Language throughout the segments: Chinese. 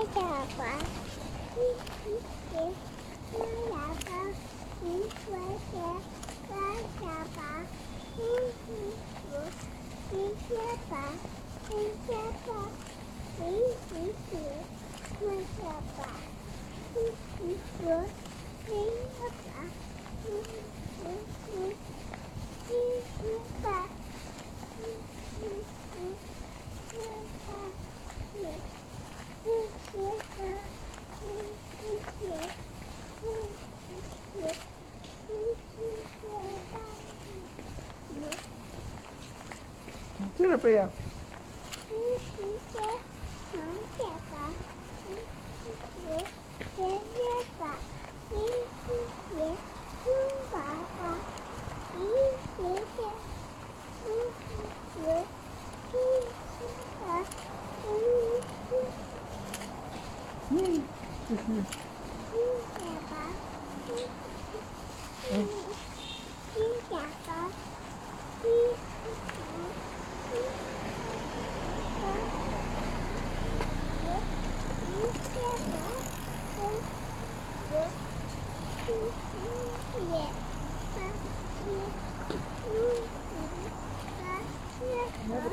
小花，一起学，小哑巴，一块钱，大小巴，一起学，一些吧，一些吧，一起学，小巴，一起学，一些吧，一起学，一些吧，一些吧，一起学，一起学，一起学吧，接着背呀、一起学，长小巴，一起学，学学吧，一起学，猪娃娃，一学学，一起学，一起吧，一起嗯，继续。金小巴，一起嗯金小巴，一起学，一摸不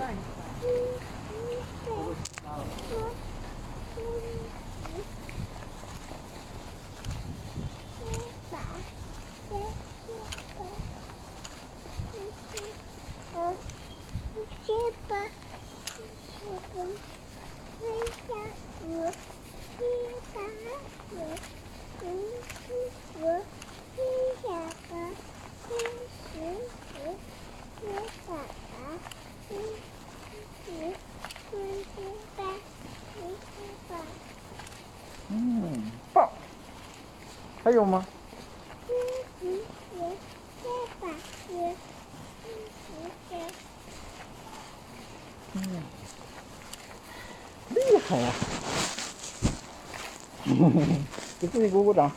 还有吗？嗯，厉害呀、给自己鼓鼓掌。